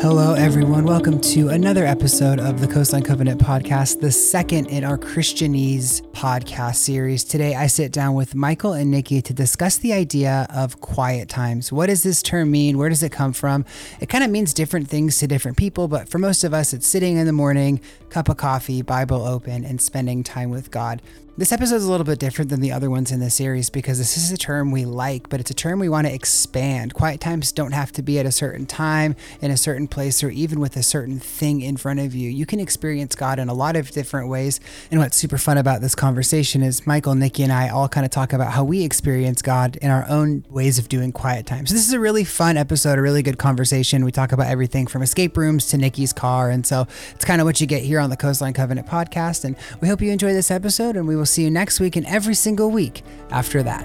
Hello, everyone. Welcome to another episode of the Coastline Covenant podcast, the second in our Christianese podcast series. Today, I sit down with Michael and Nikki to discuss the idea of quiet times. What does this term mean? Where does it come from? It kind of means different things to different people, but for most of us, it's sitting in the morning, cup of coffee, Bible open, and spending time with God. This episode is a little bit different than the other ones in the series because this is a term we like, but it's a term we want to expand. Quiet times don't have to be at a certain time, in a certain place, or even with a certain thing in front of you. You can experience God in a lot of different ways. And what's super fun about this conversation is Michael, Nikki, and I all kind of talk about how we experience God in our own ways of doing quiet times. So this is a really fun episode, a really good conversation. We talk about everything from escape rooms to Nikki's car. And so it's kind of what you get here on the Coastline Covenant podcast. And we hope you enjoy this episode, and we will see you next week and every single week after that.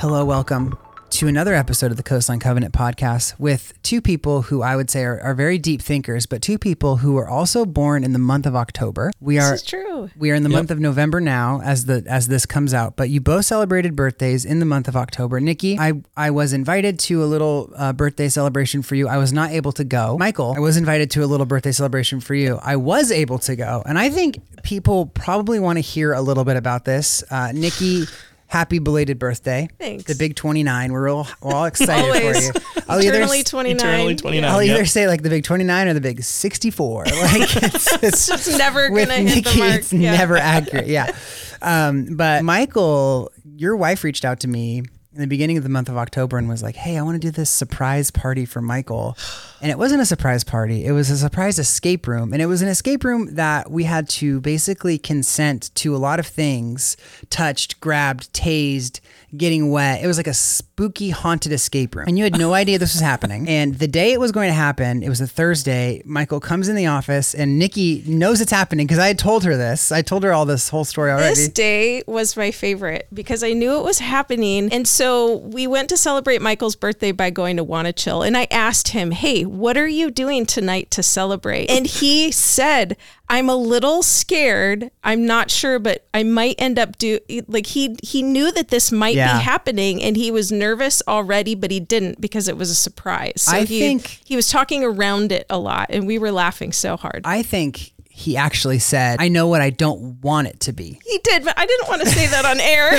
Hello, welcome to another episode of the Coastline Covenant podcast with two people who I would say are, are very deep thinkers, but two people who are also born in the month of October. We are is true. we are in the Yep. month of November now as the as this comes out, but you both celebrated birthdays in the month of October. Nikki, I I was invited to a little uh, birthday celebration for you. I was not able to go. Michael, I was invited to a little birthday celebration for you. I was able to go, and I think people probably want to hear a little bit about this. Uh, Nikki. Happy belated birthday. Thanks. The big 29. We're all, we're all excited for you. I'll either, Eternally 29. Eternally 29. I'll either say like the big 29 or the big 64. Like it's, it's, It's just never gonna hit the mark. it's Yeah. never accurate. Yeah. Um, but Michael, your wife reached out to me in the beginning of the month of October and was like, Hey, I want to do this surprise party for Michael. And it wasn't a surprise party, it was a surprise escape room. And it was an escape room that we had to basically consent to a lot of things touched, grabbed, tased, getting wet. It was like a spooky haunted escape room. And you had no idea this was happening. And the day it was going to happen, it was a Thursday. Michael comes in the office and Nikki knows it's happening because I had told her this. I told her all this whole story already. This day was my favorite because I knew it was happening. And so we went to celebrate Michael's birthday by going to Wanna Chill. And I asked him, Hey, what are you doing tonight to celebrate? And he said, I'm a little scared. I'm not sure, but I might end up do like he he knew that this might Yeah. be happening and he was nervous already, but he didn't because it was a surprise. So I he, think- he was talking around it a lot and we were laughing so hard. I think he actually said, I know what I don't want it to be. He did, but I didn't want to say that on air.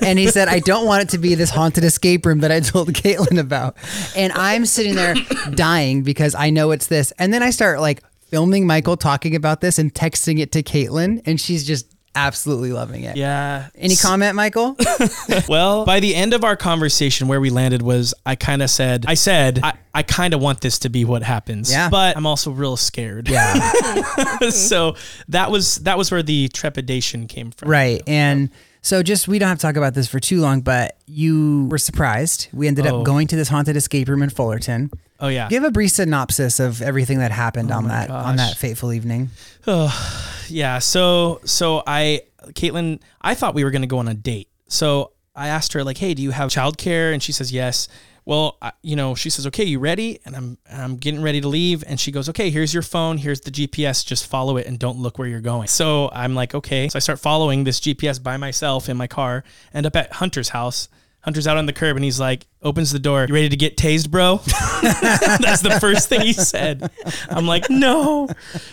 and he said, I don't want it to be this haunted escape room that I told Caitlin about. And I'm sitting there dying because I know it's this. And then I start like filming Michael talking about this and texting it to Caitlin, and she's just absolutely loving it. Yeah. Any comment, Michael? Well, by the end of our conversation, where we landed was I kind of said, I said, I, I kind of want this to be what happens. Yeah. But I'm also real scared. Yeah. so that was that was where the trepidation came from. Right. And so just we don't have to talk about this for too long, but you were surprised. We ended Oh. up going to this haunted escape room in Fullerton. Oh yeah. Give a brief synopsis of everything that happened oh on my that on that fateful evening. Oh, Yeah. So so I Caitlin, I thought we were gonna go on a date. So I asked her like, "Hey, do you have childcare?" And she says yes. Well, I, you know, she says, "Okay, you ready?" And I'm I'm getting ready to leave, and she goes, "Okay, here's your phone. Here's the GPS. Just follow it and don't look where you're going." So I'm like, "Okay." So I start following this GPS by myself in my car. End up at Hunter's house. Hunter's out on the curb, and he's like, opens the door. You ready to get tased, bro? That's the first thing he said. I'm like, no.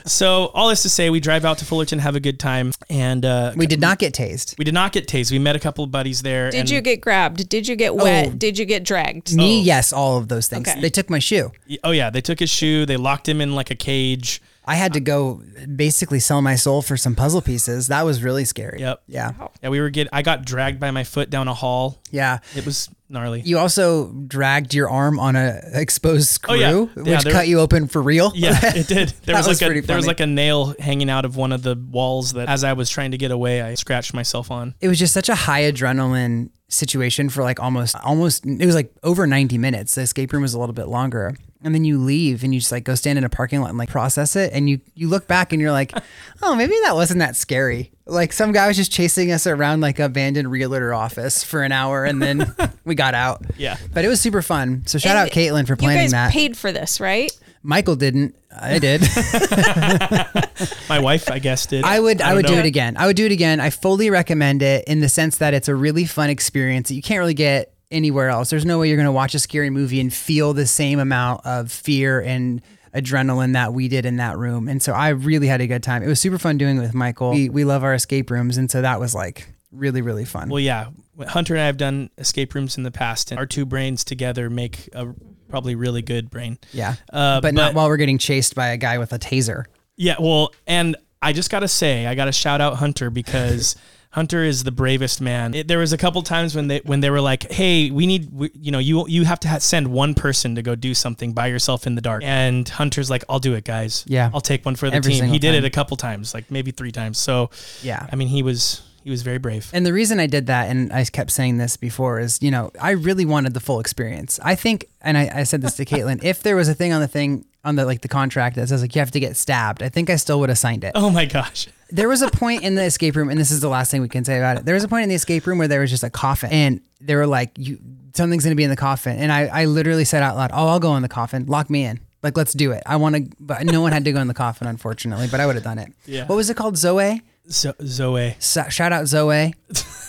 So all this to say, we drive out to Fullerton, have a good time, and uh, We did not get tased. we did not get tased. We met a couple of buddies there. Did and- you get grabbed? Did you get wet? Oh. Did you get dragged? Me, yes, all of those things. Okay. They took my shoe. Oh yeah, they took his shoe. They locked him in like a cage. I had to go basically sell my soul for some puzzle pieces. That was really scary. Yep. Yeah. Yeah, we were get. I got dragged by my foot down a hall. Yeah. It was gnarly. You also dragged your arm on a exposed screw, Oh, yeah. which Yeah, there- cut you open for real. Yeah, it did. There That was was like pretty a there was like a nail hanging out of one of the walls that, as I was trying to get away, I scratched myself on. it was just such a high adrenaline situation for like almost almost it was like over 90 minutes the escape room was a little bit longer and then you leave and you just like go stand in a parking lot and like process it and you you look back and you're like oh maybe that wasn't that scary like some guy was just chasing us around like a abandoned realtor office for an hour and then we got out Yeah. but it was super fun so shout And out caitlin for You planning guys that paid for this, right? Michael didn't. I did. My wife, I guess, did. I would I, don't would do it again. I would do it again. I fully recommend it in the sense that it's a really fun experience that you can't really get anywhere else. There's no way you're going to watch a scary movie and feel the same amount of fear and adrenaline that we did in that room. And so I really had a good time. It was super fun doing it with Michael. We, we love our escape rooms and so that was like really really fun. Well, yeah. Hunter and I have done escape rooms in the past, and our two brains together make a probably really good brain. yeah. Uh, but, not while we're getting chased by a guy with a taser. Yeah, well, and I just gotta say, I gotta shout out Hunter because Hunter is the bravest man. It, there was a couple times when they when they were like, "Hey, we need, we, you know, you you have to ha- send one person to go do something by yourself in the dark." And Hunter's like, "I'll do it, guys. Yeah. I'll take one for the Every team." He did time. it a couple times, like maybe three times. So, Yeah. I mean, he was he was very brave. And the reason I did that, and I kept saying this before, is you know I really wanted the full experience. I think, and I, I said this to Caitlin, if there was a thing on the thing on the like the contract that says like you have to get stabbed, I think I still would have signed it. Oh my gosh. There was a point in the escape room, and this is the last thing we can say about it. There was a point in the escape room where there was just a coffin, and they were like, "You, something's gonna be in the coffin," and I, I literally said out loud, "Oh, I'll go in the coffin. Lock me in. Like, let's do it. I want to." But no one had to go in the coffin, unfortunately. But I would have done it. Yeah. What was it called? Zoe. So, Zoe. So, shout out Zoe.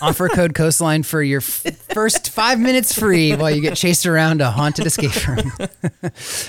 Offer code Coastline for your f- first five minutes free while you get chased around a haunted escape room.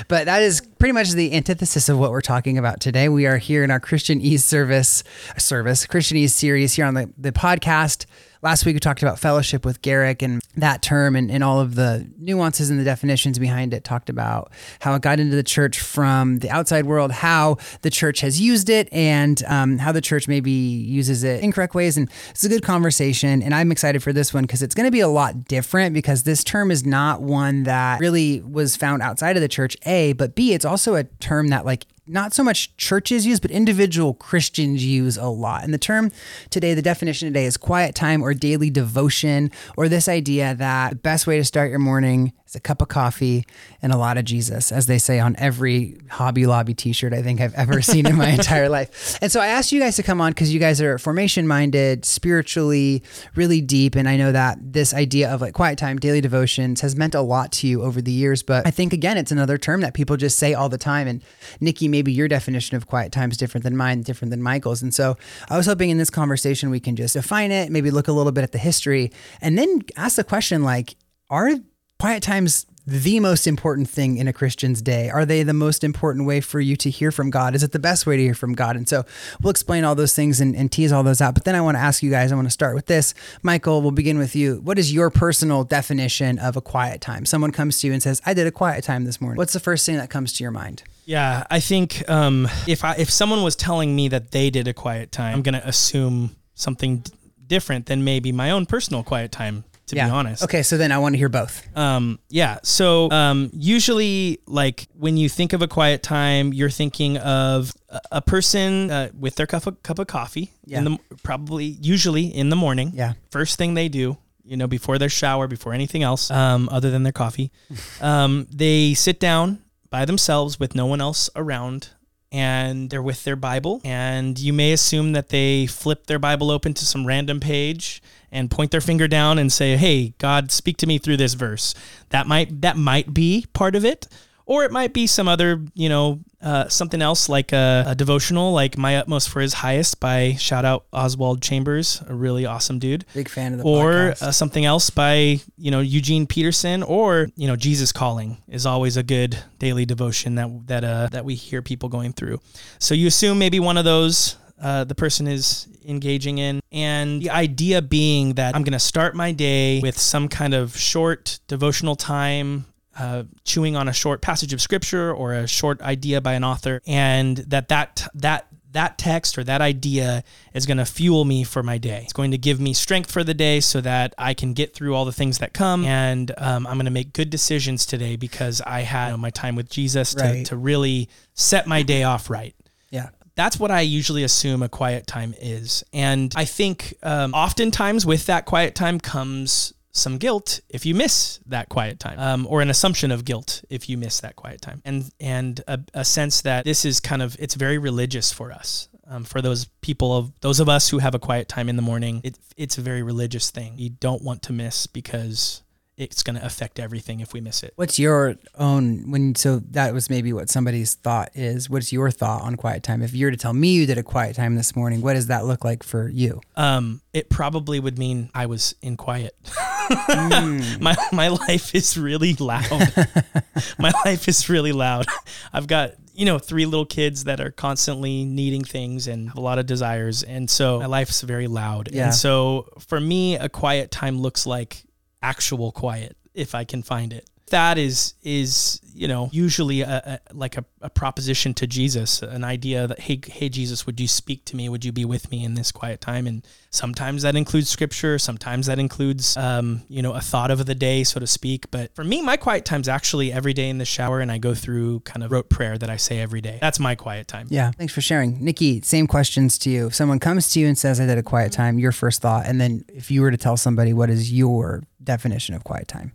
but that is pretty much the antithesis of what we're talking about today. We are here in our Christianese service, service Christianese series here on the, the podcast. Last week we talked about fellowship with Garrick and that term and, and all of the nuances and the definitions behind it. Talked about how it got into the church from the outside world, how the church has used it, and um, how the church maybe uses it in incorrect ways. And it's a good conversation. And I'm excited for this one because it's going to be a lot different because this term is not one that really was found outside of the church, A, but B, it's also a term that like not so much churches use, but individual Christians use a lot. And the term today, the definition today is quiet time or daily devotion, or this idea that the best way to start your morning is a cup of coffee and a lot of Jesus, as they say on every Hobby Lobby t shirt I think I've ever seen in my entire life. And so I asked you guys to come on because you guys are formation minded, spiritually, really deep. And I know that this idea of like quiet time, daily devotions has meant a lot to you over the years. But I think, again, it's another term that people just say all the time. And Nikki, maybe your definition of quiet time is different than mine, different than Michael's. And so I was hoping in this conversation we can just define it, maybe look a little bit at the history, and then ask the question like, are quiet times the most important thing in a Christian's day? Are they the most important way for you to hear from God? Is it the best way to hear from God? And so we'll explain all those things and, and tease all those out. But then I want to ask you guys, I want to start with this. Michael, we'll begin with you. What is your personal definition of a quiet time? Someone comes to you and says, I did a quiet time this morning. What's the first thing that comes to your mind? Yeah, I think um, if I if someone was telling me that they did a quiet time, I'm gonna assume something d- different than maybe my own personal quiet time. To be honest, Okay, so then I want to hear both. Um, yeah. So um, usually, like when you think of a quiet time, you're thinking of a, a person uh, with their cup of, cup of coffee. Yeah. In the probably usually in the morning. Yeah. First thing they do, you know, before their shower, before anything else, um, other than their coffee, um, they sit down by themselves with no one else around. And they're with their Bible, and you may assume that they flip their Bible open to some random page and point their finger down and say, "Hey, God, speak to me through this verse." That might that might be part of it, or it might be some other, you know, uh, something else like a, a devotional, like "My Utmost for His Highest" by shout out Oswald Chambers, a really awesome dude Big fan of the or podcast. uh, something else by you know Eugene Peterson or you know Jesus calling is always a good daily devotion that that uh that we hear people going through. So you assume maybe one of those uh, the person is engaging in, and the idea being that I'm going to start my day with some kind of short devotional time. Uh, chewing on a short passage of scripture or a short idea by an author, and that that that that text or that idea is going to fuel me for my day. It's going to give me strength for the day so that I can get through all the things that come. And um, I'm going to make good decisions today because I had you know, my time with Jesus to, Right. to really set my day off right. yeah. That's what I usually assume a quiet time is. And I think um, oftentimes with that quiet time comes some guilt if you miss that quiet time, um, or an assumption of guilt if you miss that quiet time, and and a, a sense that this is kind of it's very religious for us. Um, for those people of those of us who have a quiet time in the morning, it, it's a very religious thing. You don't want to miss because it's going to affect everything if we miss it. What's your own when so that was maybe what somebody's thought is. What's your thought on quiet time? If you were to tell me you did a quiet time this morning, what does that look like for you? Um, it probably would mean I was in quiet. my my life is really loud. my life is really loud. I've got you know three little kids that are constantly needing things and have a lot of desires, and so my life's very loud. Yeah. And so for me, a quiet time looks like actual quiet if I can find it. That is is you know usually a, a like a, a proposition to Jesus, an idea that hey hey Jesus, would you speak to me? Would you be with me in this quiet time? And sometimes that includes scripture, sometimes that includes um, you know a thought of the day, so to speak. But for me, my quiet time's actually every day in the shower, and I go through kind of rote prayer that I say every day. That's my quiet time. Yeah. Thanks for sharing. Nikki, same questions to you. If someone comes to you and says, I did a quiet time, your first thought. And then if you were to tell somebody, what is your definition of quiet time?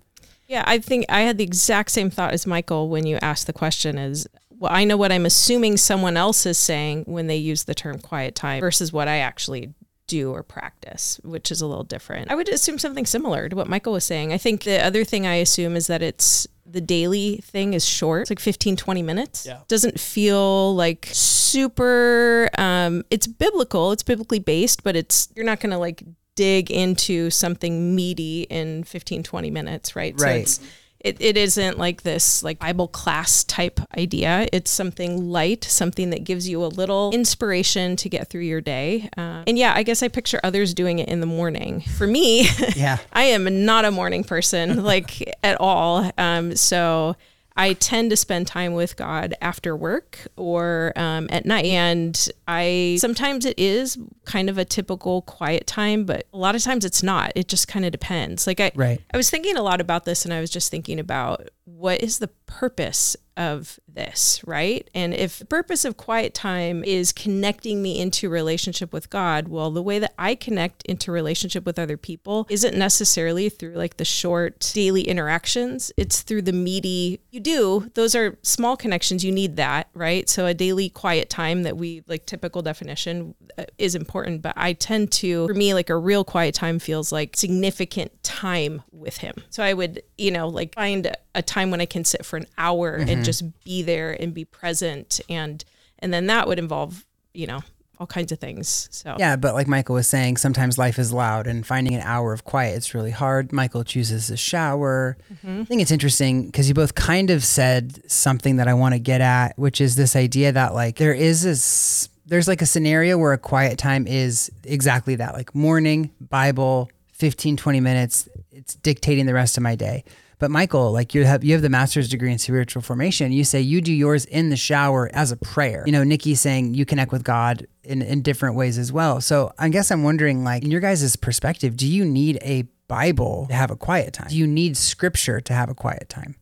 Yeah, I think I had the exact same thought as Michael when you asked the question is well, I know what I'm assuming someone else is saying when they use the term quiet time versus what I actually do or practice, which is a little different. I would assume something similar to what Michael was saying. I think the other thing I assume is that it's the daily thing is short. It's like 15, 20 minutes. Yeah. Doesn't feel like super um it's biblical, it's biblically based, but it's you're not gonna like dig into something meaty in 15 20 minutes right, so Right. it's it, it isn't like this like bible class type idea it's something light something that gives you a little inspiration to get through your day uh, and yeah i guess i picture others doing it in the morning for me Yeah. I am not a morning person, like at all. Um, so I tend to spend time with God after work or um, at night. And I sometimes it is kind of a typical quiet time, but a lot of times it's not. It just kind of depends. Like I, Right. I was thinking a lot about this and I was just thinking about what is the purpose of this, right? And if the purpose of quiet time is connecting me into relationship with God, well, the way that I connect into relationship with other people isn't necessarily through like the short daily interactions. It's through the meaty, you do, those are small connections. You need that, right? So a daily quiet time that we like typical definition uh, is important, but I tend to, for me, like a real quiet time feels like significant time with him. So I would, you know, like find a time when I can sit for an hour and mm-hmm. just be there and be present and and then that would involve, you know, all kinds of things. So Yeah, but like Michael was saying, sometimes life is loud and finding an hour of quiet it's really hard. Michael chooses a shower. Mm-hmm. I think it's interesting because you both kind of said something that I want to get at, which is this idea that like there is this there's like a scenario where a quiet time is exactly that, like morning, Bible, 15 20 minutes, it's dictating the rest of my day. But Michael, like you have you have the master's degree in spiritual formation. You say you do yours in the shower as a prayer. You know, Nikki's saying you connect with God in, in different ways as well. So I guess I'm wondering, like, in your guys' perspective, do you need a Bible to have a quiet time? Do you need scripture to have a quiet time?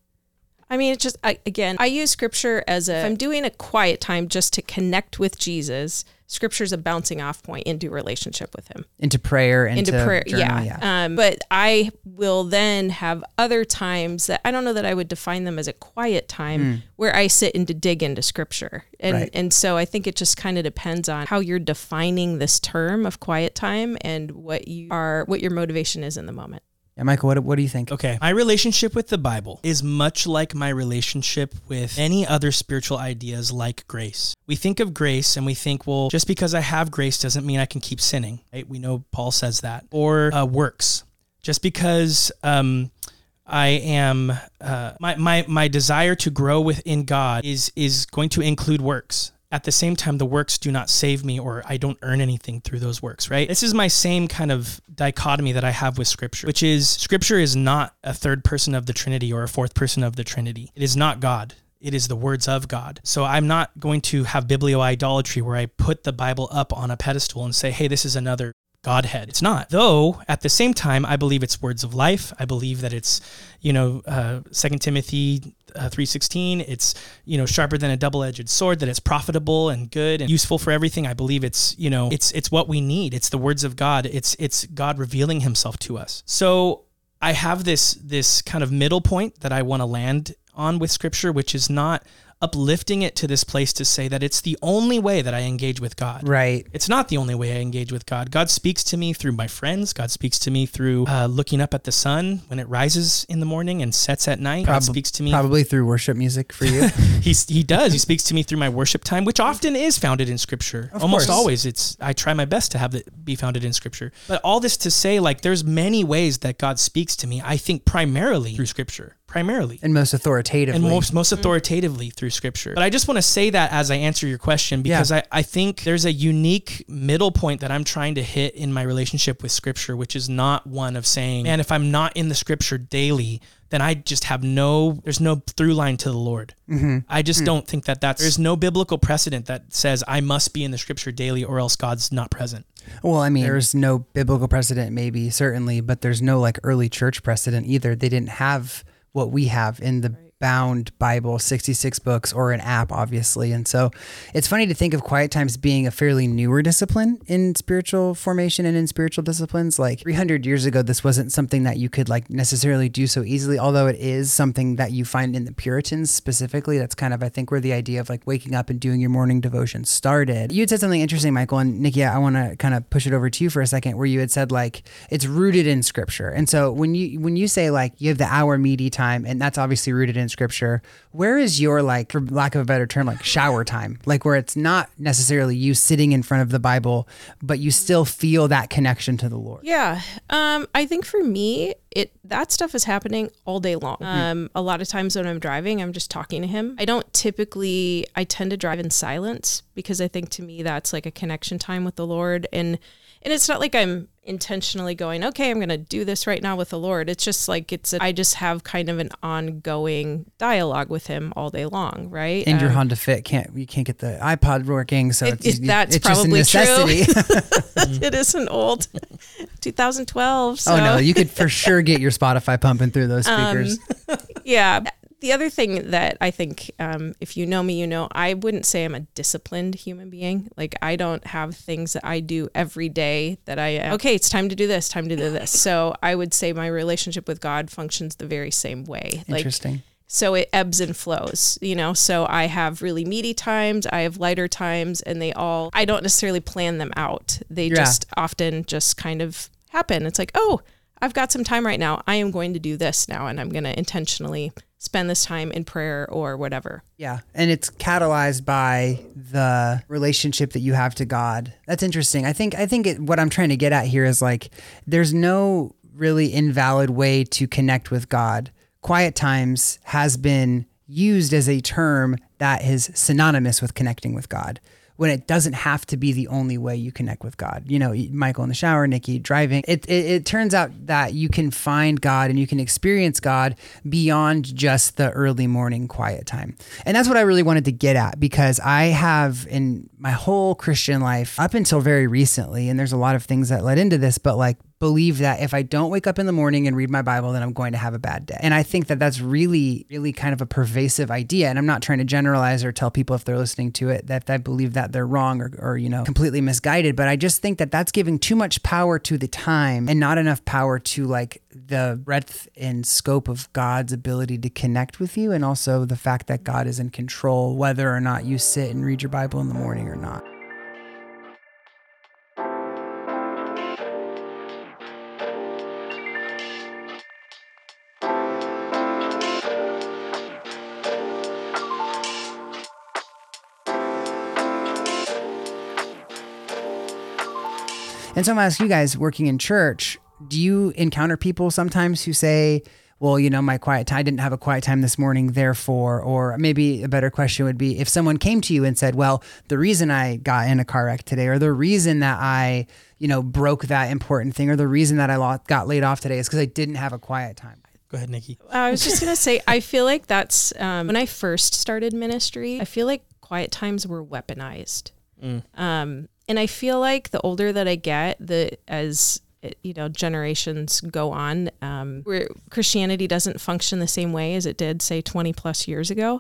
I mean, it's just I, again, I use scripture as a. If I'm doing a quiet time just to connect with Jesus. Scripture's a bouncing off point into relationship with Him, Into prayer, into, into prayer. journal, yeah. Um, but I will then have other times that I don't know that I would define them as a quiet time where I sit and to dig into Scripture, and Right. and so I think it just kind of depends on how you're defining this term of quiet time and what you are, what your motivation is in the moment. Yeah, Michael, what, what do you think? Okay. My relationship with the Bible is much like my relationship with any other spiritual ideas like grace. We think of grace and we think, well, just because I have grace doesn't mean I can keep sinning, right? We know Paul says that. Or uh, works. Just because um, I am uh, my, my my desire to grow within God is is going to include works. At the same time, the works do not save me, or I don't earn anything through those works. Right? This is my same kind of dichotomy that I have with Scripture, which is Scripture is not a third person of the Trinity or a fourth person of the Trinity. It is not God. It is the words of God. So I'm not going to have biblioidolatry where I put the Bible up on a pedestal and say, hey, this is another Godhead. It's not. Though at the same time, I believe it's words of life. I believe that it's, you know, uh, Second Timothy uh, three sixteen. It's you know sharper than a double edged sword. That it's profitable and good and useful for everything. I believe it's you know it's it's what we need. It's the words of God. It's it's God revealing Himself to us. So I have this this kind of middle point that I want to land on with Scripture, which is not uplifting it to this place to say that it's the only way that I engage with God. Right. It's not the only way I engage with God. God speaks to me through my friends. God speaks to me through uh, looking up at the sun when it rises in the morning and sets at night. God speaks to me. Probably through worship music for you. He, he does. He speaks to me through my worship time, which often is founded in Scripture. Of Almost course. always, it's I try my best to have it be founded in Scripture. But all this to say, like, there's many ways that God speaks to me. I think primarily through Scripture, primarily and most authoritatively. and most most authoritatively through scripture. But I just want to say that as I answer your question because I, I think there's a unique middle point that I'm trying to hit in my relationship with scripture, which is not one of saying, man, if I'm not in the scripture daily, then I just have no there's no through line to the Lord. Mm-hmm. I just mm. don't think that that's there's no biblical precedent that says I must be in the scripture daily or else God's not present. Well, I mean, there's no biblical precedent, maybe, certainly, but there's no like early church precedent either. They didn't have what we have in the bound Bible, 66 books, or an app, obviously. And so it's funny to think of quiet times being a fairly newer discipline in spiritual formation and in spiritual disciplines. Like 300 years ago, this wasn't something that you could like necessarily do so easily, although it is something that you find in the Puritans specifically. That's kind of, I think, where the idea of like waking up and doing your morning devotion started. You had said something interesting, Michael, and Nikki, I want to kind of push it over to you for a second, where you had said like it's rooted in scripture. And so when you when you say like you have the hour meaty time, and that's obviously rooted in scripture, where is your like, for lack of a better term, like shower time? Like where it's not necessarily you sitting in front of the Bible, but you still feel that connection to the Lord. Yeah. Um, I think for me, it that stuff is happening all day long. Um, a lot of times when I'm driving, I'm just talking to him. I don't typically I tend to drive in silence because I think to me that's like a connection time with the Lord and and it's not like I'm intentionally going, okay, I'm going to do this right now with the Lord. It's just like it's a, I just have kind of an ongoing dialogue with him all day long, right? And your Um, Honda Fit can't you can't get the iPod working, so It- it's, it- that's it's probably true. it is an old 2012. So. oh no, you could for sure get your Spotify pumping through those Um, speakers. yeah. The other thing that I think, um, if you know me, you know, I wouldn't say I'm a disciplined human being. Like, I don't have things that I do every day that I am, okay, it's time to do this, time to do this. So I would say my relationship with God functions the very same way. Like, Interesting. so it ebbs and flows, you know. So I have really meaty times, I have lighter times, and they all, I don't necessarily plan them out. They Yeah. just often just kind of happen. It's like, oh, I've got some time right now. I am going to do this now, and I'm going to intentionally spend this time in prayer or whatever. Yeah, and it's catalyzed by the relationship that you have to God. That's interesting. I think I think it, what I'm trying to get at here is like there's no really invalid way to connect with God. Quiet times has been used as a term that is synonymous with connecting with God. When it doesn't have to be the only way you connect with God. You know, Michael in the shower, Nikki driving. It, it, it turns out that you can find God and you can experience God beyond just the early morning quiet time. And that's what I really wanted to get at because I have in my whole Christian life up until very recently, and there's a lot of things that led into this, but like believe that if I don't wake up in the morning and read my Bible, then I'm going to have a bad day. And I think that that's really, really kind of a pervasive idea. And I'm not trying to generalize or tell people if they're listening to it that I believe that they're wrong or, or, you know, completely misguided. But I just think that that's giving too much power to the time and not enough power to like the breadth and scope of God's ability to connect with you. And also the fact that God is in control, whether or not you sit and read your Bible in the morning or not. And so I'm gonna ask you guys working in church, do you encounter people sometimes who say, well, you know, my quiet time, I didn't have a quiet time this morning, therefore, or maybe a better question would be if someone came to you and said, well, the reason I got in a car wreck today, or the reason that I, you know, broke that important thing, or the reason that I got laid off today is because I didn't have a quiet time. Go ahead, Nikki. I was just going to say, I feel like that's um, when I first started ministry, I feel like quiet times were weaponized. Um, and I feel like the older that I get, the as you know generations go on, um, where Christianity doesn't function the same way as it did, say, twenty plus years ago.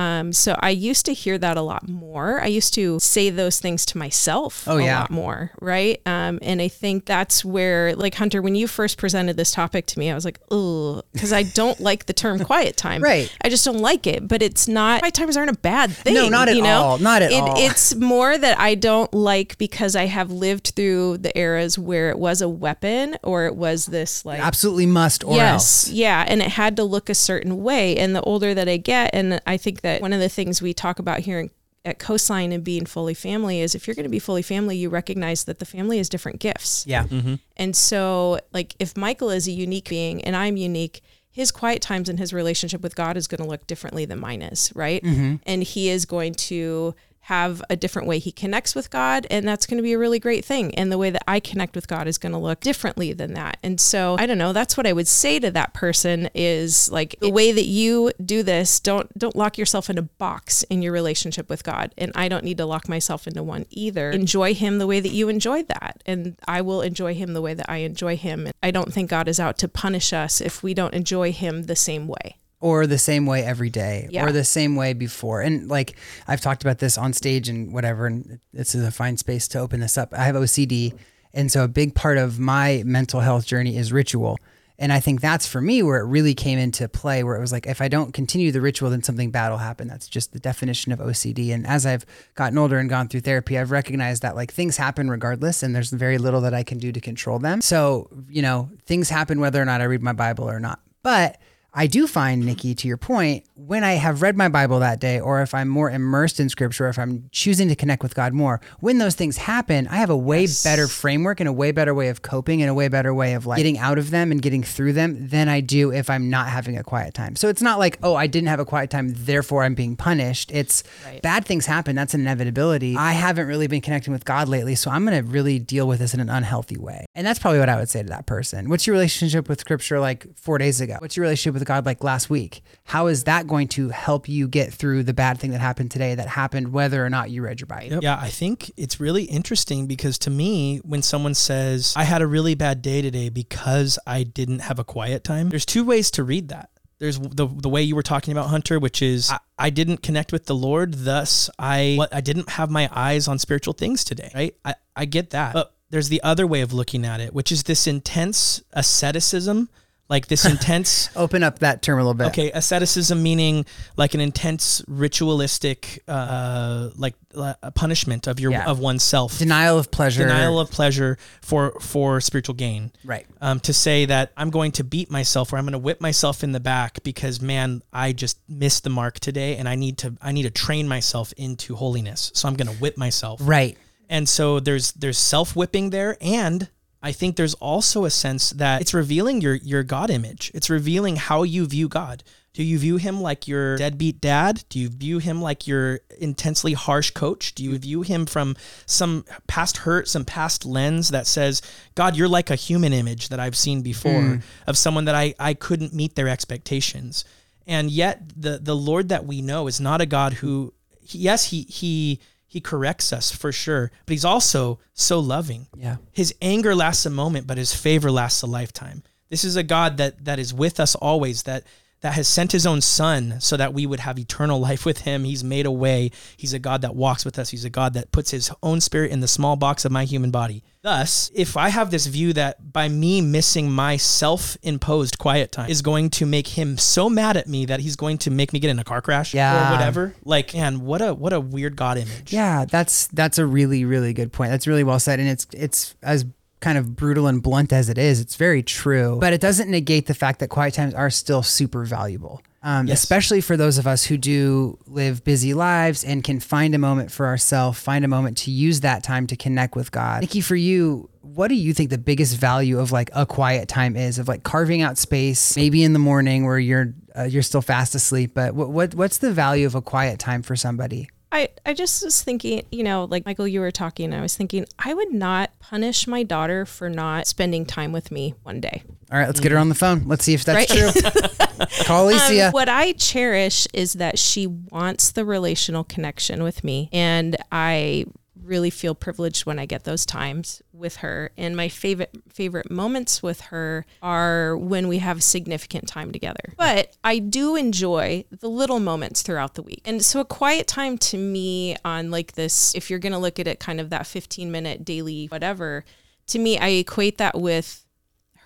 Um, so I used to hear that a lot more. I used to say those things to myself Oh, a yeah. lot more, right? Um, and I think that's where, like Hunter, when you first presented this topic to me, I was like, oh, because I don't like the term quiet time. Right. I just don't like it. But it's not. Quiet times aren't a bad thing. No, not at you know? all. Not at It- all. It's more that I don't like because I have lived through the eras where it was a weapon or it was this like Absolutely must or yes, else. yeah, and it had to look a certain way. And the older that I get, and I think that one of the things we talk about here in, at Coastline and being fully family is if you're going to be fully family, you recognize that the family is different gifts. Yeah. Mm-hmm. And so, like, if Michael is a unique being and I'm unique, his quiet times and his relationship with God is going to look differently than mine is, right? Mm-hmm. And he is going to have a different way he connects with God, and that's going to be a really great thing. And the way that I connect with God is going to look differently than that. And so, I don't know, that's what I would say to that person is like the way that you do this, don't don't lock yourself in a box in your relationship with God. And I don't need to lock myself into one either. Enjoy him the way that you enjoy that, and I will enjoy him the way that I enjoy him. I don't think God is out to punish us if we don't enjoy him the same way. Or the same way every day Yeah. or the same way before. And like i've talked about this on stage and whatever and this is a fine space to open this up. I have ocd and so a big part of my mental health journey is ritual. And i think that's for me where it really came into play where it was like if i don't continue the ritual then something bad will happen. That's just the definition of ocd and as i've gotten older and gone through therapy i've recognized that like things happen regardless and there's very little that i can do to control them. So you know things happen whether or not i read my bible or not. But I do find, Nikki, to your point, when I have read my Bible that day, or if I'm more immersed in scripture, or if I'm choosing to connect with God more, when those things happen, I have a way better framework and a way better way of coping and a way better way of like getting out of them and getting through them than I do if I'm not having a quiet time. So it's not like, oh, I didn't have a quiet time, therefore I'm being punished. It's Right. bad things happen. That's an inevitability. I haven't really been connecting with God lately, so I'm going to really deal with this in an unhealthy way. And that's probably what I would say to that person. What's your relationship with scripture like four days ago? What's your relationship with God like last week? How is that going to help you get through the bad thing that happened today that happened whether or not you read your Bible? Yeah, I think it's really interesting because to me, when someone says, I had a really bad day today because I didn't have a quiet time, there's two ways to read that. There's the, the way you were talking about Hunter, which is I, I didn't connect with the Lord, thus I I didn't have my eyes on spiritual things today, right? I, I get that. But there's the other way of looking at it, which is this intense asceticism, like this intense Open up that term a little bit. Okay, asceticism meaning like an intense ritualistic, uh, like uh, a punishment of your Yeah. of oneself, Denial of pleasure. denial of pleasure for for spiritual gain. Right. Um, to say that I'm going to beat myself or I'm going to whip myself in the back because man, I just missed the mark today, and I need to I need to train myself into holiness. So I'm going to whip myself. Right. And so there's there's self whipping there, and I think there's also a sense that it's revealing your your God image. It's revealing how you view God. Do you view him like your deadbeat dad? Do you view him like your intensely harsh coach? Do you view him from some past hurt, some past lens that says, God, you're like a human image that I've seen before mm. of someone that I, I couldn't meet their expectations. And yet the the Lord that we know is not a God who yes, he he he corrects us for sure, but he's also so loving. Yeah. His anger lasts a moment, but his favor lasts a lifetime. This is a God that that is with us always, that that has sent his own son so that we would have eternal life with him. He's made a way. He's a God that walks with us. He's a God that puts his own spirit in the small box of my human body. Thus, if I have this view that by me missing my self-imposed quiet time is going to make him so mad at me that he's going to make me get in a car crash Yeah. or whatever, like, man, what a what a weird God image. Yeah, that's that's a really really good point. That's really well said, and it's it's as kind of brutal and blunt as it is. It's very true, but it doesn't negate the fact that quiet times are still super valuable. Um, Yes. Especially for those of us who do live busy lives and can find a moment for ourselves, find a moment to use that time to connect with God. Nikki, for you, what do you think the biggest value of like a quiet time is? Of like carving out space, maybe in the morning where you're uh, you're still fast asleep, but what, what what's the value of a quiet time for somebody? I, I just was thinking, you know, like Michael, you were talking, I was thinking, I would not punish my daughter for not spending time with me one day. All right, let's get her on the phone. Let's see if that's Right. true. Call Alicia. Um, what I cherish is that she wants the relational connection with me. And I really feel privileged when I get those times with her. And my favorite favorite moments with her are when we have significant time together. But I do enjoy the little moments throughout the week. And so a quiet time to me on like this, if you're gonna look at it kind of that 15 minute daily whatever, to me I equate that with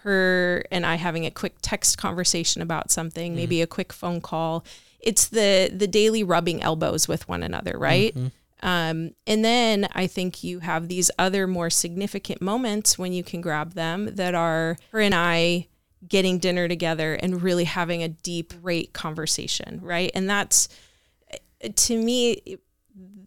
her and I having a quick text conversation about something, mm-hmm. maybe a quick phone call. It's the the daily rubbing elbows with one another, right? Mm-hmm. Um, and then I think you have these other more significant moments when you can grab them that are her and I getting dinner together and really having a deep, great conversation, right? And that's to me,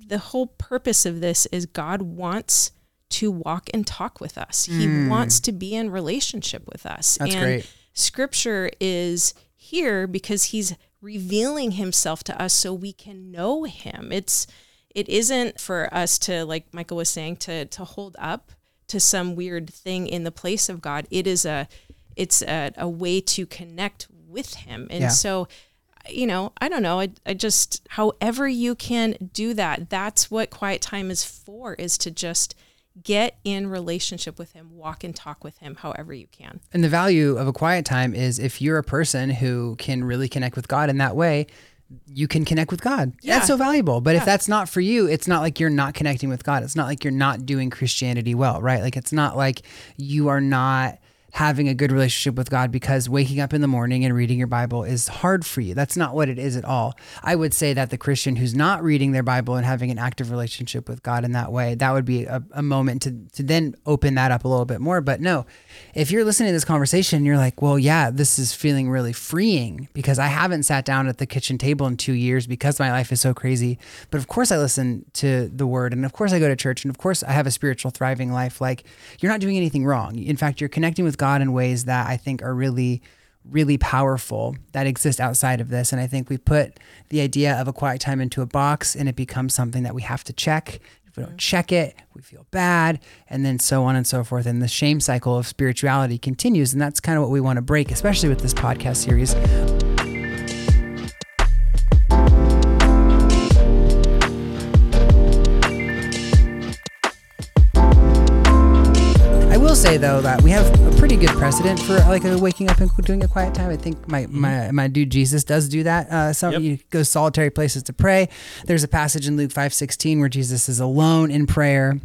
the whole purpose of this is God wants to walk and talk with us. Mm. He hmm. wants to be in relationship with us. That's and great. Scripture is here because He's revealing Himself to us so we can know Him. It's it isn't for us to like michael was saying to to hold up to some weird thing in the place of god. It is a it's a, a way to connect with him. And yeah. so you know i don't know. I, I just however you can do that that's what quiet time is for is to just get in relationship with him walk and talk with him however you can. And the value of a quiet time is if you're a person who can really connect with god in that way you can connect with God. Yeah. That's so valuable. But yeah. if that's not for you, it's not like you're not connecting with God. It's not like you're not doing Christianity well, right? Like it's not like you are not having a good relationship with God because waking up in the morning and reading your Bible is hard for you. That's not what it is at all. I would say that the Christian who's not reading their Bible and having an active relationship with God in that way, that would be a, a moment to, to then open that up a little bit more. But no, if you're listening to this conversation, you're like, well, yeah, this is feeling really freeing because I haven't sat down at the kitchen table in two years because my life is so crazy. But of course, I listen to the word and of course, I go to church and of course, I have a spiritual, thriving life. Like, you're not doing anything wrong. In fact, you're connecting with God in ways that I think are really really powerful that exist outside of this. And I think we put the idea of a quiet time into a box and it becomes something that we have to check If we don't mm-hmm. check it, we feel bad, and then so on and so forth. And the shame cycle of spirituality continues. And that's kind of what we want to break, especially with this podcast series. Say though that we have a pretty good precedent for like waking up and doing a quiet time. I think my mm-hmm. my, my dude Jesus does do that. Uh, some yep. you go solitary places to pray. There's a passage in Luke five sixteen where Jesus is alone in prayer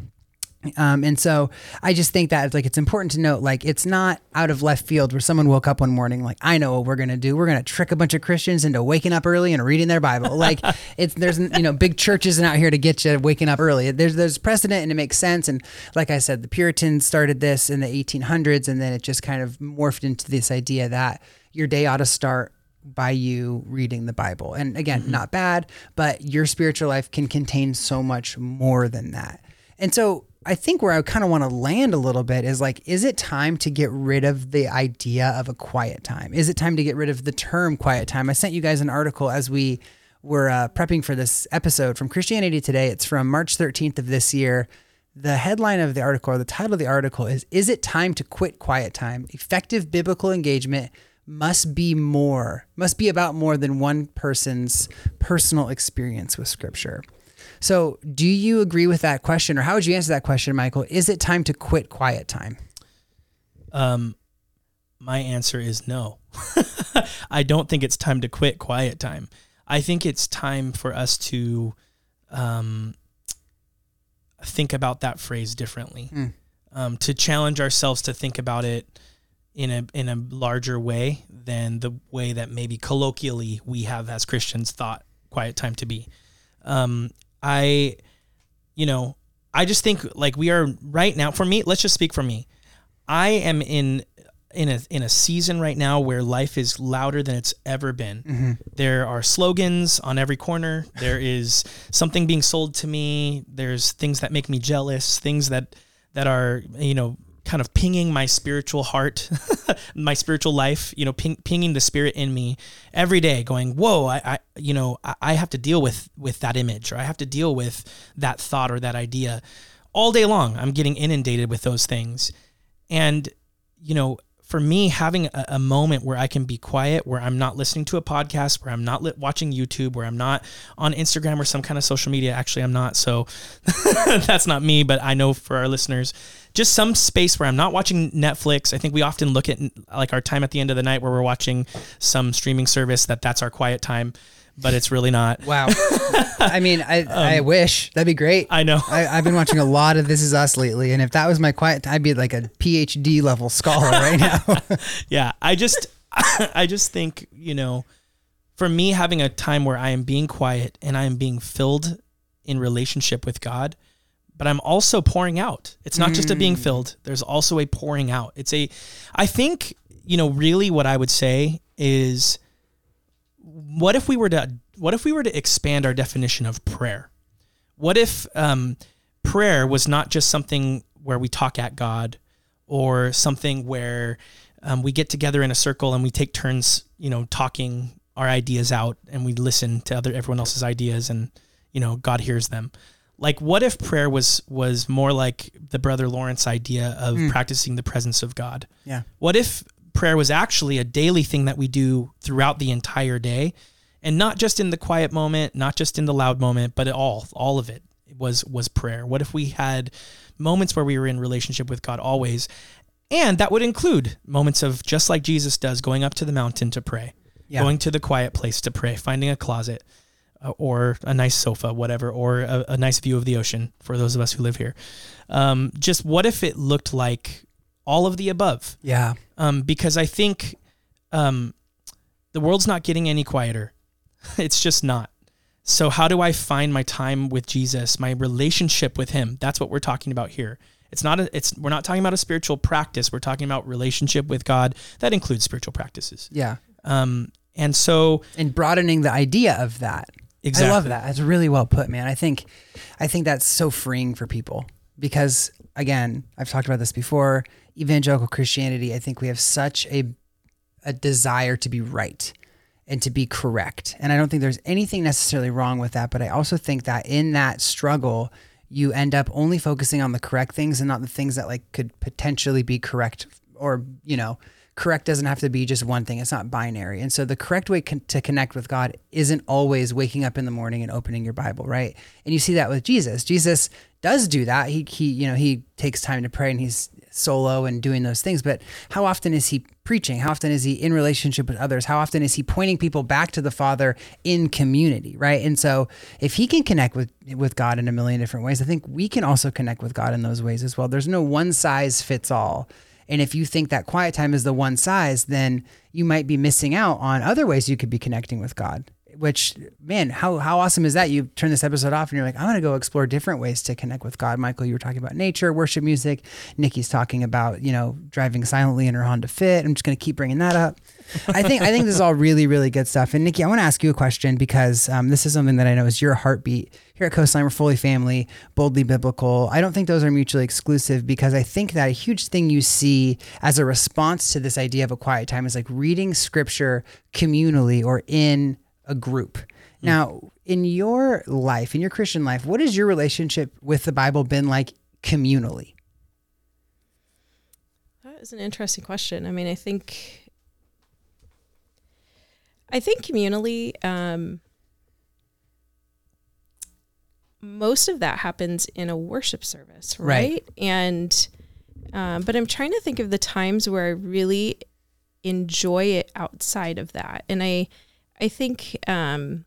um, and so I just think that like it's important to note like it's not out of left field where someone woke up one morning like I know what we're gonna do. We're gonna trick a bunch of Christians into waking up early and reading their Bible. Like it's there's you know big churches and out here to get you waking up early. There's there's precedent and it makes sense. And like I said the Puritans started this in the 1800s and then it just kind of morphed into this idea that your day ought to start by you reading the Bible. And again mm-hmm. not bad but your spiritual life can contain so much more than that. And so I think where I kind of want to land a little bit is like, is it time to get rid of the idea of a quiet time? Is it time to get rid of the term quiet time? I sent you guys an article as we were uh, prepping for this episode from Christianity Today. It's from March 13th of this year. The headline of the article or the title of the article is Is it time to quit quiet time? Effective biblical engagement must be more, must be about more than one person's personal experience with scripture. So, do you agree with that question, or how would you answer that question, Michael? Is it time to quit quiet time? Um, my answer is no. I don't think it's time to quit quiet time. I think it's time for us to um, think about that phrase differently, mm. um, to challenge ourselves to think about it in a in a larger way than the way that maybe colloquially we have as Christians thought quiet time to be. Um, I, you know, I just think like we are right now. For me, let's just speak for me. I am in in a in a season right now where life is louder than it's ever been. Mm-hmm. There are slogans on every corner. There is something being sold to me. There's things that make me jealous. Things that that are you know kind of pinging my spiritual heart, my spiritual life, you know, ping, pinging the spirit in me every day going, whoa, I, I you know, I, I, have to deal with, with that image or I have to deal with that thought or that idea all day long. I'm getting inundated with those things. And, you know, for me, having a, a, moment where I can be quiet, where I'm not listening to a podcast, where I'm not li- watching YouTube, where I'm not on Instagram or some kind of social media. Actually, I'm not. So that's not me, but I know for our listeners, just some space where I'm not watching Netflix. I think we often look at like our time at the end of the night where we're watching some streaming service that that's our quiet time but it's really not. Wow. I mean, I, um, I wish that'd be great. I know. I, have been watching a lot of This Is Us lately, and if that was my quiet, I'd be like a PhD level scholar right now. yeah, I just, I just think you know, for me having a time where I am being quiet and I am being filled in relationship with God, but I'm also pouring out. It's not mm. just a being mm. filled. There's also a pouring out. It's a, I think you know, really what I would say is what if we were to what if we were to expand our definition of prayer? What if um, prayer was not just something where we talk at God, or something where um, we get together in a circle and we take turns, you know, talking our ideas out, and we listen to other everyone else's ideas, and you know, God hears them. Like, what if prayer was was more like the brother Lawrence idea of mm. practicing the presence of God? Yeah. What if prayer was actually a daily thing that we do throughout the entire day. And not just in the quiet moment not just in the loud moment but all all of it was was prayer. What if we had moments where we were in relationship with god always? And that would include moments of just like jesus does going up to the mountain to pray yeah. going to the quiet place to pray finding a closet uh, or a nice sofa whatever or a, a, nice view of the ocean for those of us who live here. Um, just what if it looked like all of the above. Yeah. Um, because I think um, the world's not getting any quieter. it's just not. So how do I find my time with Jesus, my relationship with him? That's what we're talking about here. It's not a, it's we're not talking about a spiritual practice. We're talking about relationship with God. That includes spiritual practices. Yeah. Um and so and broadening the idea of that. Exactly. I love that. That's really well put, man. I think I think that's so freeing for people because again, I've talked about this before evangelical Christianity, I think we have such a a desire to be right and to be correct. And I don't think there's anything necessarily wrong with that, but I also think that in that struggle, you end up only focusing on the correct things and not the things that like could potentially be correct or, you know, correct doesn't have to be just one thing. It's not binary. And so the correct way con- to connect with God isn't always waking up in the morning and opening your Bible, right? And you see that with Jesus. Jesus does do that. He he you know, he takes time to pray and he's solo and doing those things, but how often is he preaching? How often is he in relationship with others? How often is he pointing people back to the Father in community, right? And so if he can connect with with God in a million different ways, I think we can also connect with God in those ways as well. There's no one size fits all. And if you think that quiet time is the one size, then you might be missing out on other ways you could be connecting with God which man, how how awesome is that? You turn this episode off and you're like, I'm gonna go explore different ways to connect with God. Michael, you were talking about nature, worship music. Nikki's talking about you know driving silently in her Honda Fit. I'm just gonna keep bringing that up. I think I think this is all really really good stuff. And Nikki, I want to ask you a question because um, this is something that I know is your heartbeat here at Coastline. We're fully family, boldly biblical. I don't think those are mutually exclusive because I think that a huge thing you see as a response to this idea of a quiet time is like reading scripture communally or in a group. Mm. Now, in your life, in your Christian life, what has your relationship with the Bible been like communally? That is an interesting question. I mean, I think I think communally, um, most of that happens in a worship service, right? right. And um, but I'm trying to think of the times where I really enjoy it outside of that, and I I think um,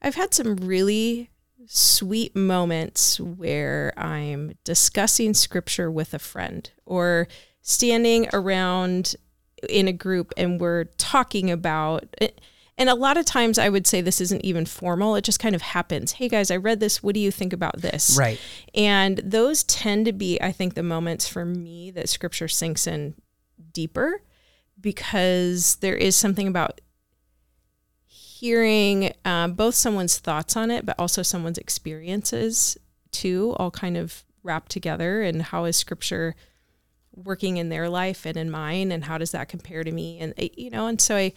I've had some really sweet moments where I'm discussing scripture with a friend or standing around in a group and we're talking about it. And a lot of times I would say this isn't even formal. It just kind of happens. Hey guys, I read this. What do you think about this? Right. And those tend to be, I think, the moments for me that scripture sinks in deeper because there is something about hearing um, both someone's thoughts on it, but also someone's experiences too, all kind of wrapped together. And how is scripture working in their life and in mine? And how does that compare to me? And, eh, you know, and so I,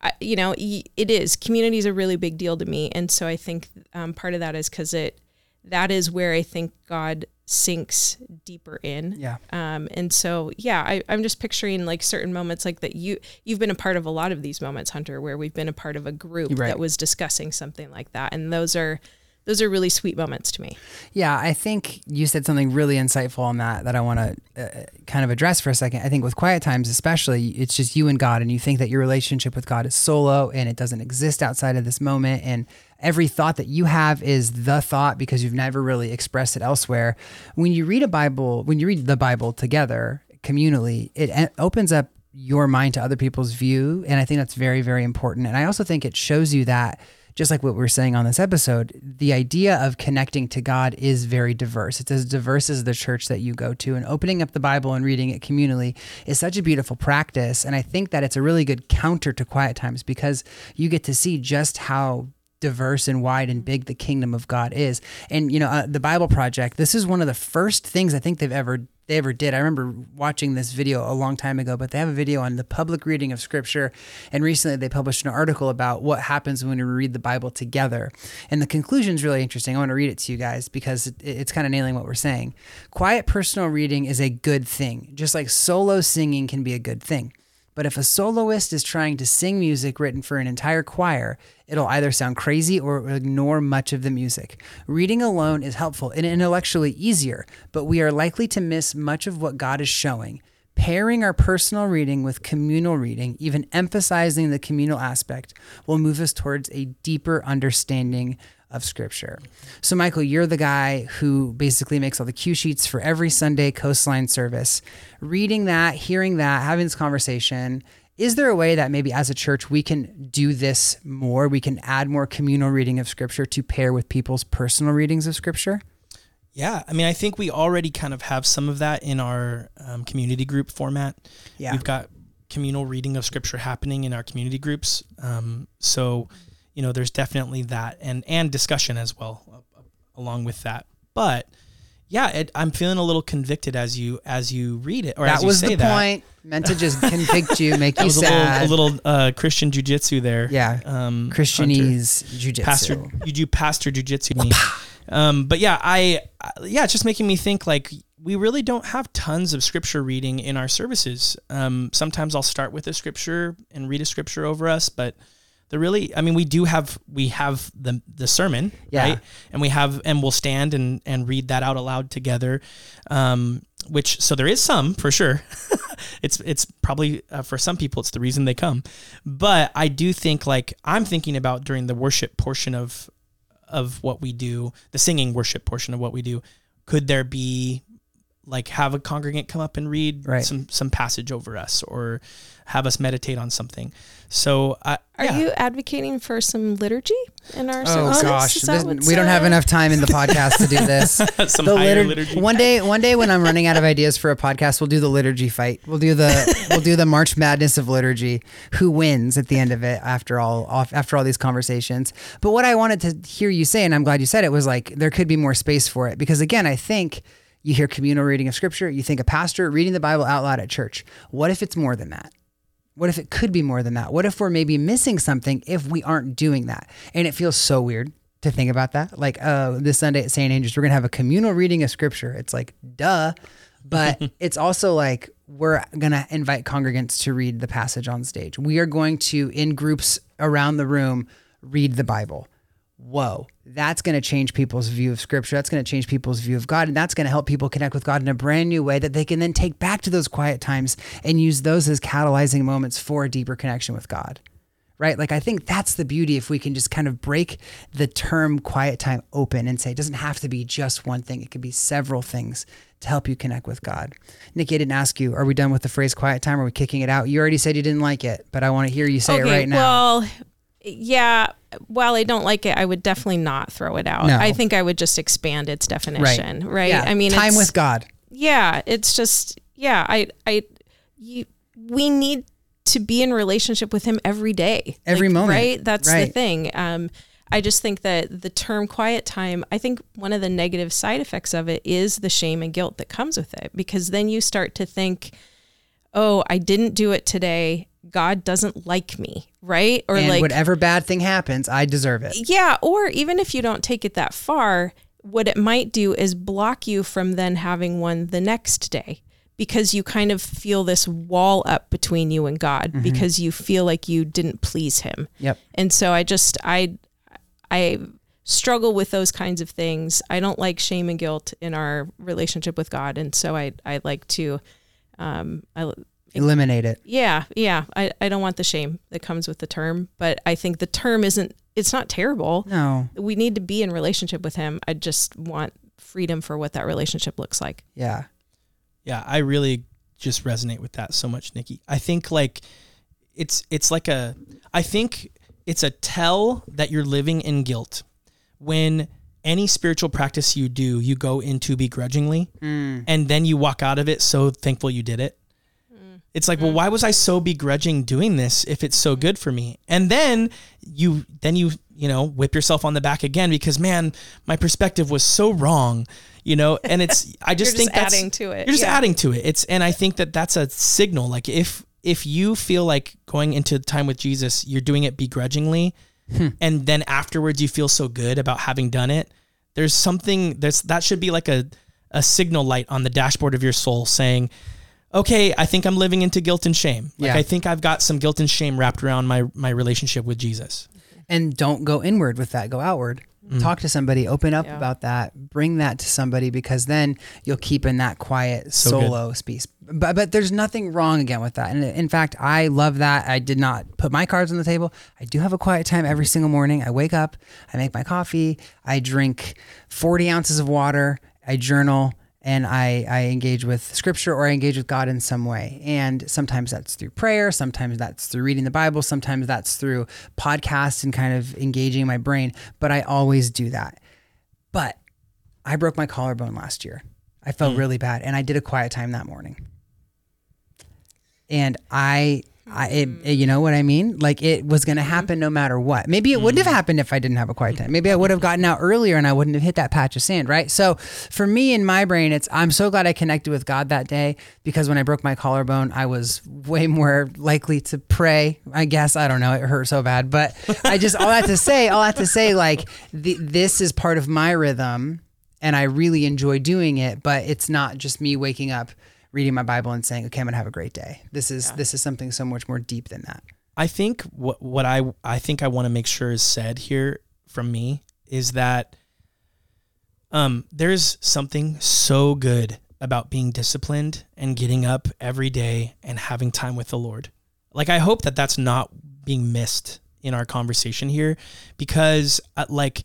I you know, it is community is a really big deal to me. And so I think um, part of that is because it, that is where I think God sinks deeper in. Yeah. Um, and so, yeah, I, I'm just picturing like certain moments like that you, you've been a part of a lot of these moments, Hunter, where we've been a part of a group Right. that was discussing something like that. And those are, those are really sweet moments to me. Yeah, I think you said something really insightful on that that I want to uh, kind of address for a second. I think with quiet times, especially, it's just you and God, and you think that your relationship with God is solo and it doesn't exist outside of this moment. And every thought that you have is the thought because you've never really expressed it elsewhere. When you read a Bible, when you read the Bible together communally, it opens up your mind to other people's view. And I think that's very, very important. And I also think it shows you that just like what we are saying on this episode, the idea of connecting to God is very diverse. It's as diverse as the church that you go to. And opening up the Bible and reading it communally is such a beautiful practice. And I think that it's a really good counter to quiet times because you get to see just how diverse and wide and big the kingdom of God is. And you know, uh, the Bible Project, this is one of the first things I think they've ever they ever did. I remember watching this video a long time ago, but they have a video on the public reading of scripture and recently they published an article about what happens when we read the Bible together. And the conclusion is really interesting. I want to read it to you guys because it's kind of nailing what we're saying. Quiet personal reading is a good thing, just like solo singing can be a good thing. But if a soloist is trying to sing music written for an entire choir, it'll either sound crazy or ignore much of the music. Reading alone is helpful and intellectually easier, but we are likely to miss much of what God is showing. Pairing our personal reading with communal reading, even emphasizing the communal aspect, will move us towards a deeper understanding of scripture. So, Michael, you're the guy who basically makes all the cue sheets for every Sunday coastline service. Reading that, hearing that, having this conversation, is there a way that maybe as a church we can do this more? We can add more communal reading of scripture to pair with people's personal readings of scripture? Yeah, I mean, I think we already kind of have some of that in our um, community group format. Yeah. We've got communal reading of scripture happening in our community groups. Um, so, you know, there's definitely that and and discussion as well uh, along with that. But yeah, it, I'm feeling a little convicted as you as you read it or that as you was say the that. point. Meant to just convict you, make you was a little, sad. a little uh, Christian jujitsu there. yeah. Um. Christianese jujitsu. pastor you do pastor jujitsu me. Um, but yeah, I I- yeah, it's just making me think like we really don't have tons of scripture reading in our services. Um, sometimes I'll start with a scripture and read a scripture over us, but the really, I mean, we do have we have the the sermon, Yeah. right? And we have and we'll stand and and read that out aloud together. Um, which so there is some for sure. it's it's probably uh, for some people it's the reason they come, but I do think like I'm thinking about during the worship portion of of what we do, the singing worship portion of what we do, could there be like have a congregant come up and read Right. some some passage over us or have us meditate on something. So I Are yeah. you advocating for some liturgy in our Oh services? gosh, this- what's, we don't have enough time in the podcast to do this. some the higher litur- liturgy? One day, one day when I'm running out of ideas for a podcast, we'll do the liturgy fight. We'll do the we'll do the March Madness of liturgy. Who wins at the end of it? After all, off, after all these conversations. But what I wanted to hear you say, and I'm glad you said it, was like there could be more space for it because again, I think. You hear communal reading of scripture, you think a pastor reading the Bible out loud at church. What if it's more than that? What if it could be more than that? What if we're maybe missing something if we aren't doing that? And it feels so weird to think about that. Like, uh, this Sunday at St. Andrews, we're going to have a communal reading of scripture. It's like, duh. But it's also like, we're going to invite congregants to read the passage on stage. We are going to, in groups around the room, read the Bible. Whoa, that's going to change people's view of scripture. That's going to change people's view of God. And that's going to help people connect with God in a brand new way that they can then take back to those quiet times and use those as catalyzing moments for a deeper connection with God. Right? Like, I think that's the beauty if we can just kind of break the term quiet time open and say it doesn't have to be just one thing, it could be several things to help you connect with God. Nikki, I didn't ask you, are we done with the phrase quiet time? Are we kicking it out? You already said you didn't like it, but I want to hear you say it right now. Well, yeah. While I don't like it, I would definitely not throw it out. No. I think I would just expand its definition. Right. Yeah, I mean, time with God. yeah it's just yeah i i you we need to be in relationship with him every day Every moment. right that's the thing um i just think that the term quiet time i think one of the negative side effects of it is the shame and guilt that comes with it because then you start to think oh i didn't do it today god doesn't like me right or and like whatever bad thing happens, I deserve it. yeah, or even if you don't take it that far, what it might do is block you from then having one the next day because you kind of feel this wall up between you and God Mm-hmm. because you feel like you didn't please him. Yep. And so I just I I struggle with those kinds of things. I don't like shame and guilt in our relationship with God and so I I like to um I Eliminate it. yeah, yeah. I, I don't want the shame that comes with the term, but I think the term isn't it's not terrible. No. We need to be in relationship with him. I just want freedom for what that relationship looks like. Yeah. Yeah, I really just resonate with that so much, Nikki. I think like it's it's like a I think it's a tell that you're living in guilt when any spiritual practice you do, you go into begrudgingly mm. and then you walk out of it so thankful you did it. It's like, well, mm. why was I so begrudging doing this if it's so good for me? And then you then you, you know, whip yourself on the back again because man, my perspective was so wrong, you know, and it's I just You're think just that's adding to it, You're just yeah. adding to it. It's and I think that that's a signal like if if you feel like going into time with Jesus, you're doing it begrudgingly hmm. and then afterwards you feel so good about having done it, there's something there's that should be like a a signal light on the dashboard of your soul saying, "Okay, I think I'm living into guilt and shame. Like Yeah. I think I've got some guilt and shame wrapped around my my relationship with Jesus." And don't go inward with that. Go outward. Mm. Talk to somebody. Open up Yeah. about that. Bring that to somebody because then you'll keep in that quiet So good. solo space. But but there's nothing wrong again with that. And in fact, I love that. I did not put my cards on the table. I do have a quiet time every single morning. I wake up. I make my coffee. I drink 40 ounces of water. I journal. And I, I engage with scripture or I engage with God in some way. And sometimes that's through prayer, sometimes that's through reading the Bible, sometimes that's through podcasts and kind of engaging my brain. But I always do that. But I broke my collarbone last year. I felt hmm. really bad and I did a quiet time that morning. And I I it, it- you know what I mean? Like it was going to mm-hmm. happen no matter what. Maybe it wouldn't have mm. happened if I didn't have a quiet time. Maybe I would have gotten out earlier and I wouldn't have hit that patch of sand, right? So for me in my brain, it's I'm so glad I connected with God that day because when I broke my collarbone, I was way more likely to pray. I guess I don't know. It hurt so bad, but I just all that to say, all that to say, like the, this is part of my rhythm, and I really enjoy doing it. But it's not just me waking up reading my Bible and saying, "Okay, I'm gonna have a great day." This is this is something so much more deep than that. I think what what I I think I want to make sure is said here from me is that um there's something so good about being disciplined and getting up every day and having time with the Lord. Like I hope that that's not being missed in our conversation here because uh, like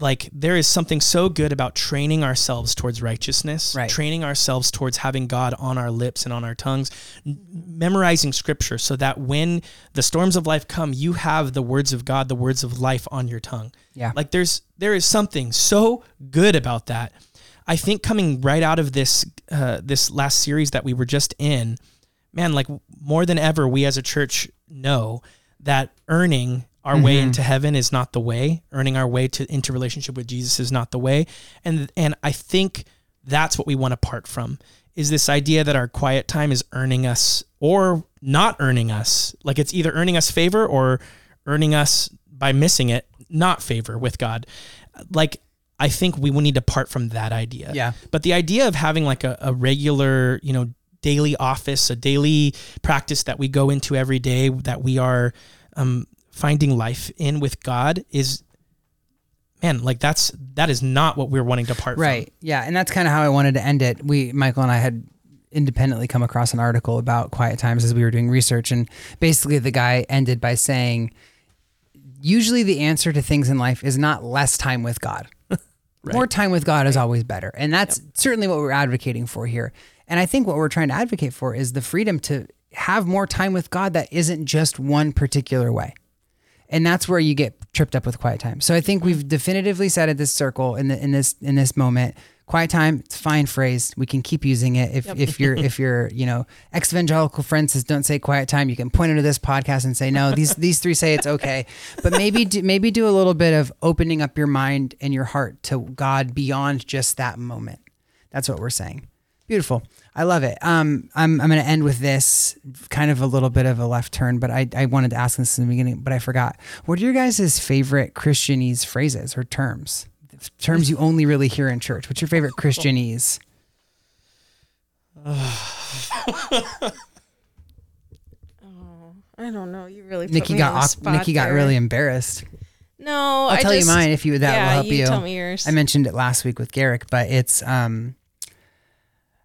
like there is something so good about training ourselves towards righteousness, Right. training ourselves towards having God on our lips and on our tongues, n- memorizing scripture so that when the storms of life come, you have the words of God, the words of life on your tongue. Yeah. Like there's there is something so good about that. I think coming right out of this uh, this last series that we were just in, man, like more than ever, we as a church know that earning our way Mm-hmm. into heaven is not the way. Earning our way to into relationship with Jesus is not the way. And and I think that's what we want to part from is this idea that our quiet time is earning us or not earning us. Like it's either earning us favor or earning us by missing it, not favor with God. Like I think we will need to part from that idea. Yeah. But the idea of having like a, a regular, you know, daily office, a daily practice that we go into every day that we are um, finding life in with God is, man, like that's that is not what we're wanting to part from. Right. Yeah. And that's kind of how I wanted to end it. We, Michael and I had independently come across an article about quiet times as we were doing research. And basically, the guy ended by saying, usually the answer to things in life is not less time with God. More time with God is always better. And that's certainly what we're advocating for here. And I think what we're trying to advocate for is the freedom to have more time with God that isn't just one particular way and that's where you get tripped up with quiet time. So I think we've mm-hmm. definitively said at this circle in the, in this in this moment, quiet time. It's a fine phrase. We can keep using it. If if you're if you're you know ex evangelical friend says don't say quiet time, you can point into this podcast and say no. These these three say it's okay, but maybe do, maybe do a little bit of opening up your mind and your heart to God beyond just that moment. That's what we're saying. Beautiful. I love it. Um, I'm, I'm going to end with this kind of a little bit of a left turn, but I, I wanted to ask this in the beginning, but I forgot. What are your guys' favorite Christianese phrases or terms terms you only really hear in church. What's your favorite Christianese? oh, I don't know. You really Nikki got on the awk- spot Nikki got really embarrassed. No, I'll I tell just, you mine if you that yeah, will help you you. tell me yours. I mentioned it last week with Garrick, but it's um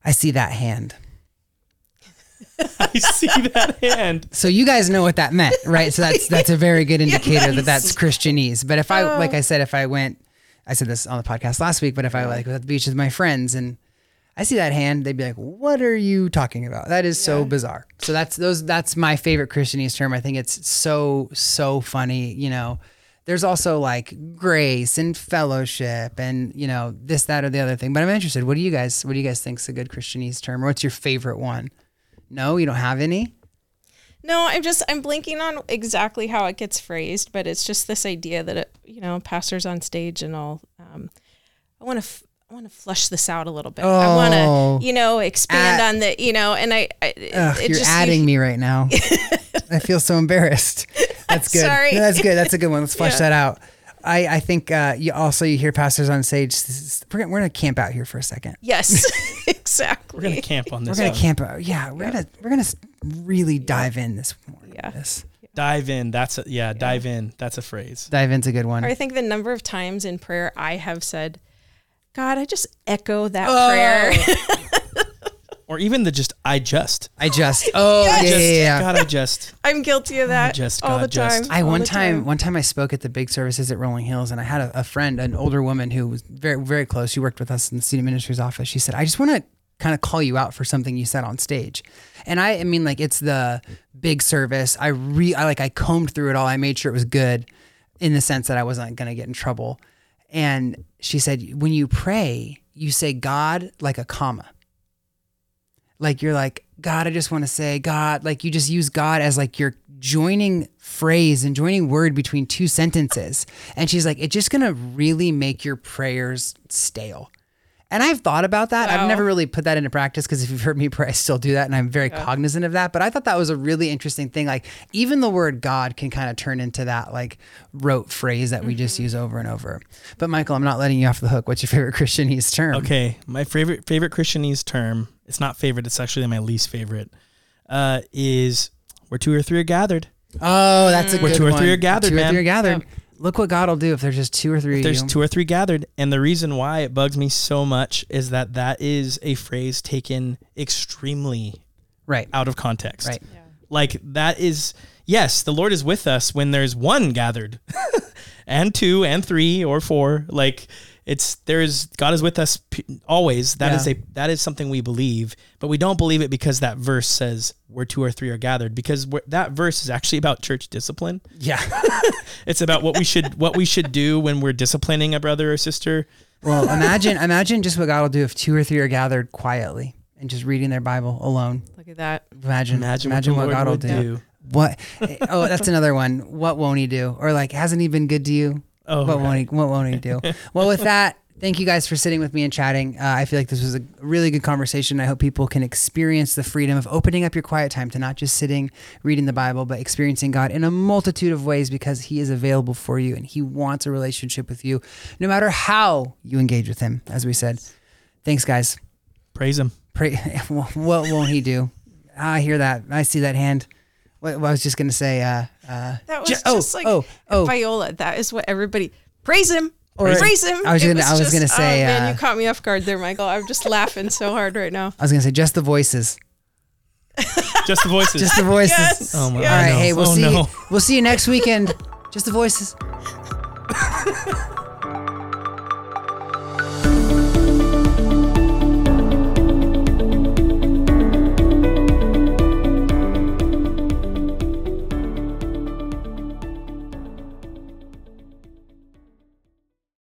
I see that hand. I see that hand. So you guys know what that meant, right? So that's that's a very good indicator that that's Christianese. But if I Oh. like I said, if I went I said this on the podcast last week, but if I like was at the beach with my friends and I see that hand, they'd be like, "What are you talking about? That is so bizarre." So that's those. That's my favorite Christianese term. I think it's so so funny. You know, there's also like grace and fellowship and you know this that or the other thing. But I'm interested. What do you guys What do you guys think's a good Christianese term? Or what's your favorite one? No, you don't have any. No, I'm just I'm blinking on exactly how it gets phrased, but it's just this idea that it, you know, pastors on stage and all. Um, I want to. F- I want to flush this out a little bit. I want Oh. to, you know, expand Add- on the, you know, and I, I Ugh, it you're just, adding me right now. I feel so embarrassed. That's good. Sorry. No, that's good. That's a good one. Let's flush Yeah. that out. I, I think uh, you also you hear pastors on stage. s- s- We're gonna, we're gonna camp out here for a second. Yes, exactly. We're gonna camp on this. We're gonna one. camp out. Yeah, we're gonna we're gonna s- really dive in this morning. Yeah. This. Dive in. That's a yeah. Dive in. That's a phrase. Dive in's a good one. I think the number of times in prayer I have said, God, I just echo that Oh. prayer. Or even the just I just. I just oh yeah, yeah, Just yeah. God, I just. I'm guilty of that just all the God, just. time. I all one the time, one time I spoke at the big services at Rolling Hills, and I had a, a friend, an older woman who was very very close. She worked with us in the student minister's office. She said, "I just want to kind of call you out for something you said on stage," and I, I mean, like it's the big service. I re, I like I combed through it all. I made sure it was good, in the sense that I wasn't going to get in trouble. And she said, when you pray, you say God like a comma. Like you're like god i just want to say god. Like you just use god as like your joining phrase and joining word between two sentences. And she's like it's just gonna really make your prayers stale and i've thought about that i've never really put that into practice because if you've heard me pray i still do that and i'm very cognizant of that but i thought that was a really interesting thing like even the word god can kind of turn into that like rote phrase that we just use over and over but michael i'm not letting you off the hook what's your favorite christianese term Okay, my favorite favorite Christianese term. It's not favorite. It's actually my least favorite. Uh, is where two or three are gathered. Oh, that's a Where good two or one. three are gathered, Two or three are gathered. Look what God will do if there's just two or three. There's of you. two or three gathered, and the reason why it bugs me so much is that that is a phrase taken extremely Right. out of context. Right. Like that is yes, the Lord is with us when there's one gathered, and two and three or four. Like it's there's God is with us p- always. That is Yeah. a that is something we believe, but we don't believe it because that verse says where two or three are gathered. Because we're- that verse is actually about church discipline. Yeah. It's about what we should what we should do when we're disciplining a brother or sister. well, imagine imagine just what God will do if two or three are gathered quietly and just reading their Bible alone. Look at that. Imagine Imagine, imagine what, what, God will Lord do. would do. What? Oh, that's another one. What won't He do? Or like, hasn't He been good to you? Oh, what right. won't he? What won't he do? well, with that, thank you guys for sitting with me and chatting. Uh, I feel like this was a really good conversation. I hope people can experience the freedom of opening up your quiet time to not just sitting reading the Bible, but experiencing God in a multitude of ways because He is available for you and He wants a relationship with you, no matter how you engage with Him. As we said, thanks, guys. Praise him. Pray. what won't He do? I hear that. I see that hand. What, what I was just gonna say. Uh, uh, That was Ju- oh, just like oh, oh. Viola. That is what everybody praise him. Or- praise him. I was gonna- I was just- gonna say, Oh, man, uh, you caught me off guard there, Michael. I'm just laughing so hard right now. I was gonna say just the voices. Just the voices. Just the voices. Yes. Oh my- All yes. right. no. Hey, we'll Oh, see. no. We'll see you next weekend. Just the voices.